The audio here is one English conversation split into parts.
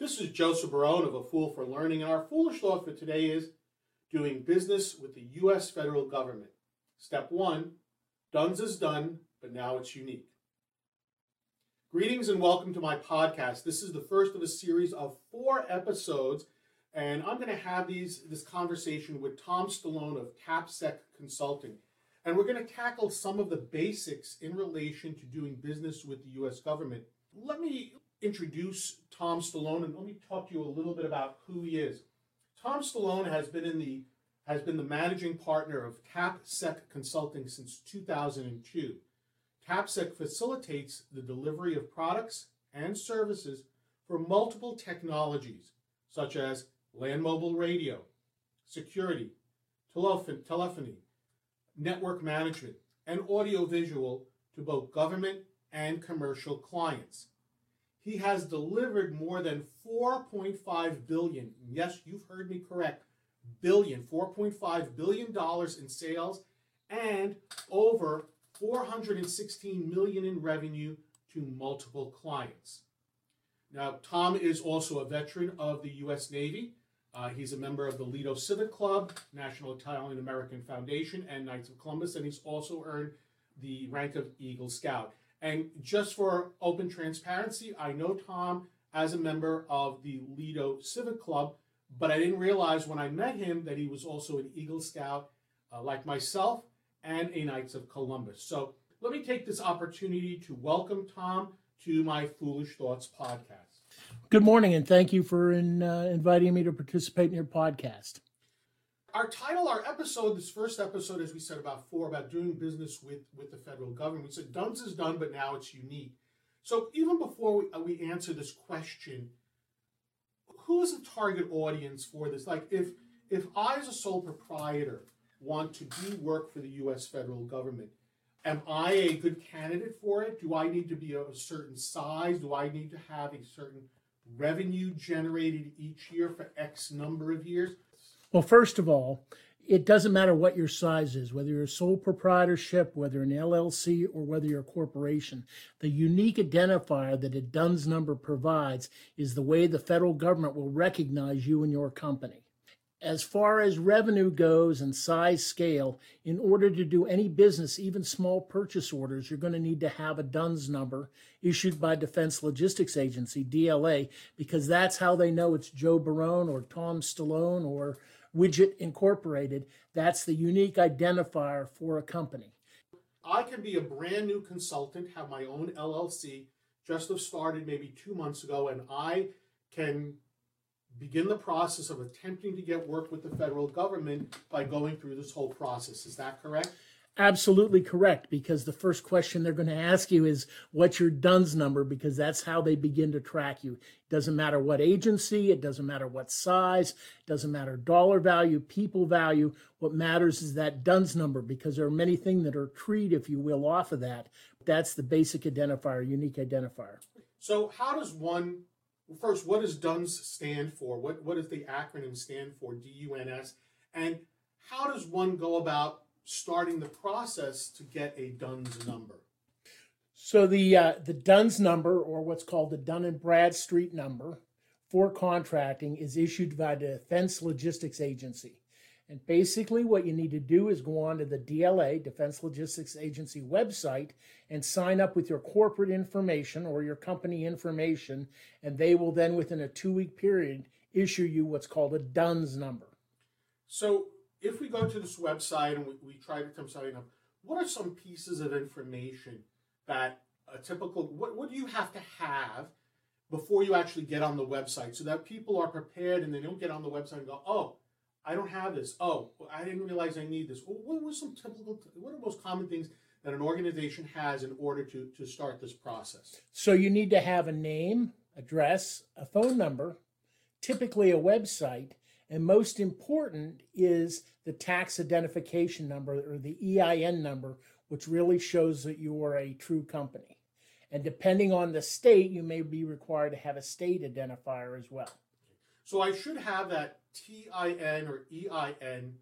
This is Joseph Barone of A Fool for Learning, and our foolish thought for today is doing business with the U.S. federal government. Step one Duns is done, but now it's unique. Greetings and welcome to my podcast. This is the first of a series of four episodes, and I'm going to have these this conversation with Tom Stallone of TAPSEC Consulting. And we're going to tackle some of the basics in relation to doing business with the US government. Let me introduce Tom Stallone and let me talk to you a little bit about who he is. Tom Stallone has been in the has been the managing partner of TAPSEC Consulting since 2002. TAPSEC facilitates the delivery of products and services for multiple technologies such as land mobile radio, security, telephony, network management, and audiovisual to both government and commercial clients. He has delivered more than 4.5 billion, yes, you've heard me correct, billion, 4.5 billion dollars in sales and over 416 million in revenue to multiple clients. Now, Tom is also a veteran of the U.S. Navy. Uh, he's a member of the Lido Civic Club, National Italian American Foundation, and Knights of Columbus, and he's also earned the rank of Eagle Scout. And just for open transparency, I know Tom as a member of the Lido Civic Club, but I didn't realize when I met him that he was also an Eagle Scout, uh, like myself, and a Knights of Columbus. So let me take this opportunity to welcome Tom to my Foolish Thoughts podcast. Good morning, and thank you for in, uh, inviting me to participate in your podcast. Our title, our episode, this first episode, as we said about four, about doing business with, with the federal government. We said Duns is done, but now it's unique. So even before we, we answer this question, who is the target audience for this? Like if if I as a sole proprietor want to do work for the US federal government, am I a good candidate for it? Do I need to be a certain size? Do I need to have a certain revenue generated each year for X number of years? Well, first of all, it doesn't matter what your size is, whether you're a sole proprietorship, whether an LLC, or whether you're a corporation. The unique identifier that a DUNS number provides is the way the federal government will recognize you and your company. As far as revenue goes and size scale, in order to do any business, even small purchase orders, you're going to need to have a DUNS number issued by Defense Logistics Agency, DLA, because that's how they know it's Joe Barone or Tom Stallone or Widget Incorporated. That's the unique identifier for a company. I can be a brand new consultant, have my own LLC, just have started maybe two months ago, and I can begin the process of attempting to get work with the federal government by going through this whole process. Is that correct? Absolutely correct because the first question they're going to ask you is what's your DUNS number because that's how they begin to track you. It doesn't matter what agency, it doesn't matter what size, it doesn't matter dollar value, people value. What matters is that DUNS number because there are many things that are treed, if you will, off of that. That's the basic identifier, unique identifier. So how does one first what does DUNS stand for? What what does the acronym stand for? D U N S and how does one go about starting the process to get a DUNS number? So the uh, the DUNS number, or what's called the Dun and Bradstreet number, for contracting is issued by the Defense Logistics Agency. And basically, what you need to do is go on to the DLA, Defense Logistics Agency website, and sign up with your corporate information or your company information, and they will then, within a two week period, issue you what's called a DUNS number. So, if we go to this website and we, we try to come sign up, what are some pieces of information that a typical what, what do you have to have before you actually get on the website so that people are prepared and they don't get on the website and go, oh, I don't have this. Oh, I didn't realize I need this. what were some typical, what are most common things that an organization has in order to, to start this process? So you need to have a name, address, a phone number, typically a website, and most important is the tax identification number or the EIN number, which really shows that you are a true company. And depending on the state, you may be required to have a state identifier as well. So I should have that TIN or EIN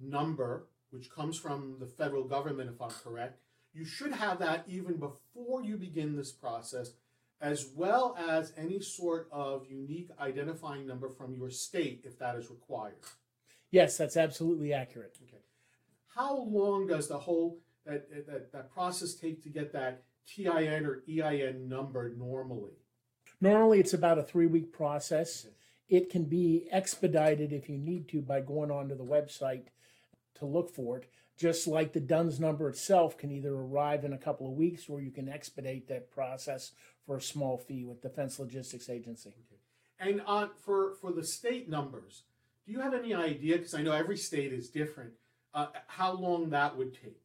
number, which comes from the federal government, if I'm correct. You should have that even before you begin this process as well as any sort of unique identifying number from your state if that is required. Yes, that's absolutely accurate. Okay. How long does the whole that, that, that process take to get that TIN or EIN number normally? Normally, it's about a three week process. It can be expedited if you need to by going onto the website to look for it. Just like the DUNS number itself can either arrive in a couple of weeks or you can expedite that process for a small fee with Defense Logistics Agency. Okay. And on for for the state numbers, do you have any idea? Because I know every state is different. Uh, how long that would take?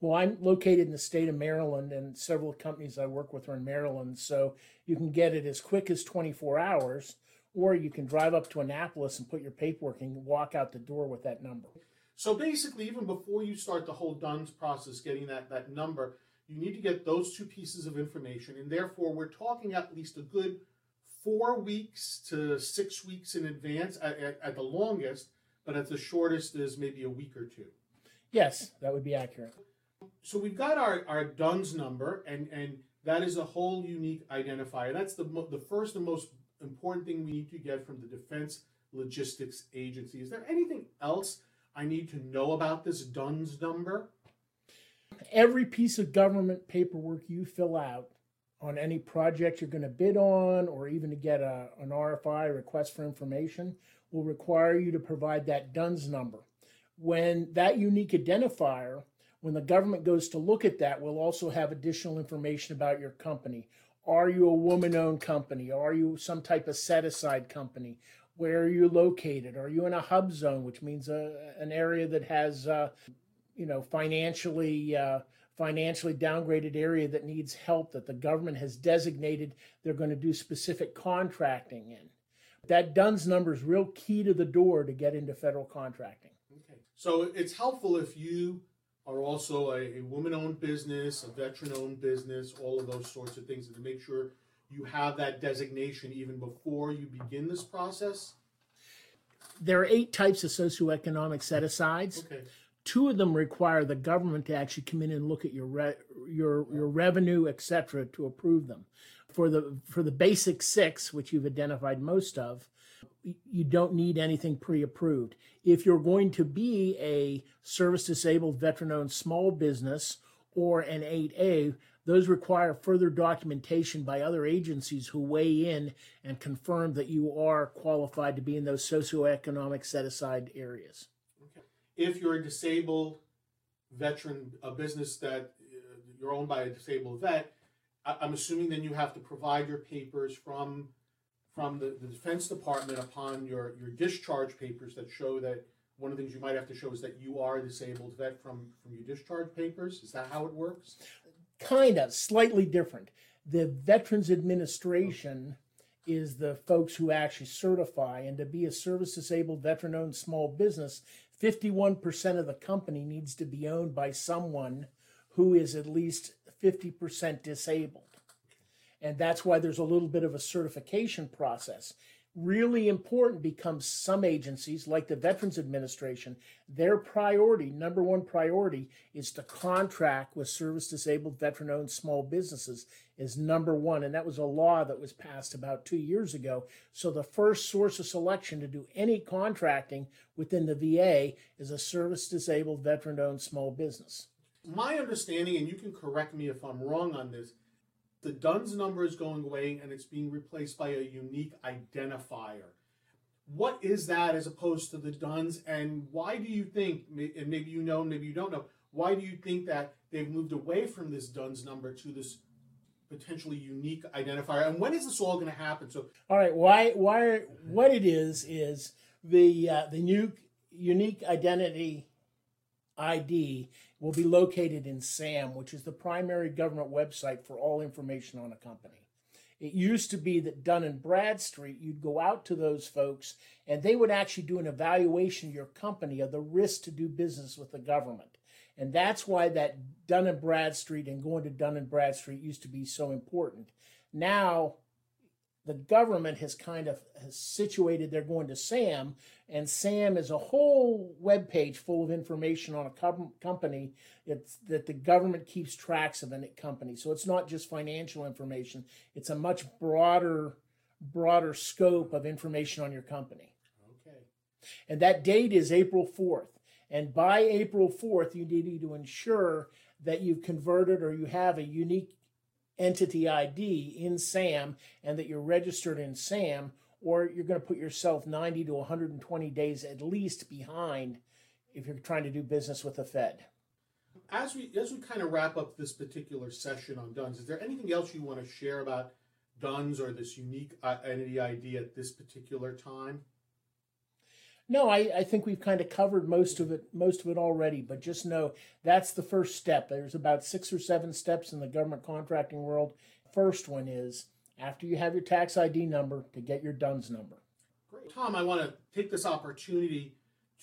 Well, I'm located in the state of Maryland, and several companies I work with are in Maryland. So you can get it as quick as 24 hours, or you can drive up to Annapolis and put your paperwork and walk out the door with that number. So basically, even before you start the whole DUNS process, getting that, that number, you need to get those two pieces of information. And therefore, we're talking at least a good four weeks to six weeks in advance at, at, at the longest, but at the shortest is maybe a week or two. Yes, that would be accurate. So we've got our, our DUNS number, and, and that is a whole unique identifier. That's the, the first and most important thing we need to get from the Defense Logistics Agency. Is there anything else I need to know about this DUNS number? Every piece of government paperwork you fill out on any project you're going to bid on or even to get a, an RFI, request for information, will require you to provide that DUNS number. When that unique identifier, when the government goes to look at that, will also have additional information about your company. Are you a woman owned company? Are you some type of set aside company? Where are you located? Are you in a hub zone, which means a, an area that has, uh, you know, financially uh, financially downgraded area that needs help that the government has designated they're going to do specific contracting in? That DUNS number is real key to the door to get into federal contracting. Okay, so it's helpful if you are also a, a woman-owned business, a veteran-owned business, all of those sorts of things, and to make sure you have that designation even before you begin this process? There are eight types of socioeconomic set asides. Okay. Two of them require the government to actually come in and look at your re- your your revenue, et cetera, to approve them. For the for the basic six, which you've identified most of, you don't need anything pre-approved. If you're going to be a service disabled veteran owned small business or an 8A, those require further documentation by other agencies who weigh in and confirm that you are qualified to be in those socioeconomic set aside areas. Okay. If you're a disabled veteran, a business that uh, you're owned by a disabled vet, I'm assuming then you have to provide your papers from from the, the Defense Department upon your, your discharge papers that show that one of the things you might have to show is that you are a disabled vet from, from your discharge papers. Is that how it works? Kind of slightly different. The Veterans Administration is the folks who actually certify, and to be a service disabled veteran owned small business, 51% of the company needs to be owned by someone who is at least 50% disabled. And that's why there's a little bit of a certification process really important becomes some agencies like the Veterans Administration, their priority, number one priority, is to contract with service disabled veteran owned small businesses is number one. And that was a law that was passed about two years ago. So the first source of selection to do any contracting within the VA is a service disabled veteran owned small business. My understanding, and you can correct me if I'm wrong on this, the DUNS number is going away and it's being replaced by a unique identifier. What is that as opposed to the DUNS, and why do you think, and maybe you know, maybe you don't know, why do you think that they've moved away from this DUNS number to this potentially unique identifier? And when is this all going to happen? So, all right, why, why, what it is is the uh, the new unique identity ID will be located in SAM, which is the primary government website for all information on a company. It used to be that Dun and Bradstreet, you'd go out to those folks and they would actually do an evaluation of your company of the risk to do business with the government. And that's why that Dun and Bradstreet and going to Dun and Bradstreet used to be so important. Now, the government has kind of has situated they're going to SAM, and SAM is a whole web page full of information on a com- company it's, that the government keeps tracks of a company. So it's not just financial information; it's a much broader broader scope of information on your company. Okay. And that date is April 4th. And by April 4th, you need to ensure that you've converted or you have a unique entity ID in SAM and that you're registered in SAM, or you're going to put yourself 90 to 120 days at least behind if you're trying to do business with the Fed. As we as we kind of wrap up this particular session on DUNS, is there anything else you want to share about DUNS or this unique uh, entity ID at this particular time? No, I, I think we've kind of covered most of it most of it already, but just know that's the first step. There's about six or seven steps in the government contracting world. First one is after you have your tax ID number to get your DUNS number. Great. Tom, I want to take this opportunity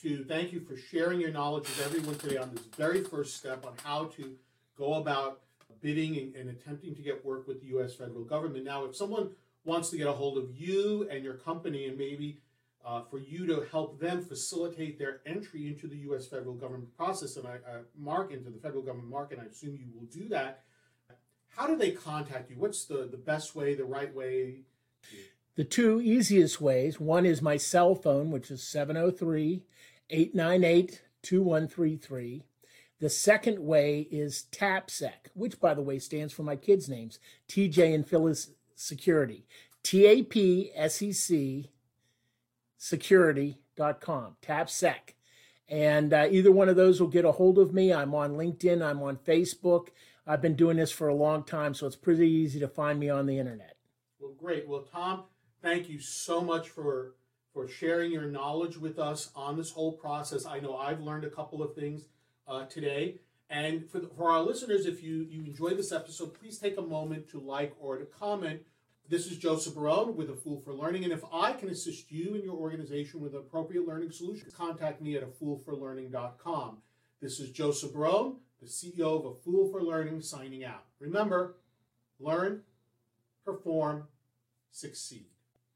to thank you for sharing your knowledge with everyone today on this very first step on how to go about bidding and, and attempting to get work with the U.S. federal government. Now, if someone wants to get a hold of you and your company and maybe uh, for you to help them facilitate their entry into the U.S. federal government process and I, uh, mark into the federal government market. I assume you will do that. How do they contact you? What's the, the best way, the right way? The two easiest ways one is my cell phone, which is 703 898 2133. The second way is TAPSEC, which, by the way, stands for my kids' names TJ and Phyllis Security. T A P S E C security.com, TAPSEC. And uh, either one of those will get a hold of me. I'm on LinkedIn, I'm on Facebook. I've been doing this for a long time, so it's pretty easy to find me on the internet. Well, great. Well, Tom, thank you so much for for sharing your knowledge with us on this whole process. I know I've learned a couple of things uh, today. And for, the, for our listeners, if you, you enjoy this episode, please take a moment to like or to comment this is Joseph Barone with A Fool for Learning, and if I can assist you and your organization with an appropriate learning solutions, contact me at afoolforlearning.com. This is Joseph Barone, the CEO of A Fool for Learning, signing out. Remember, learn, perform, succeed.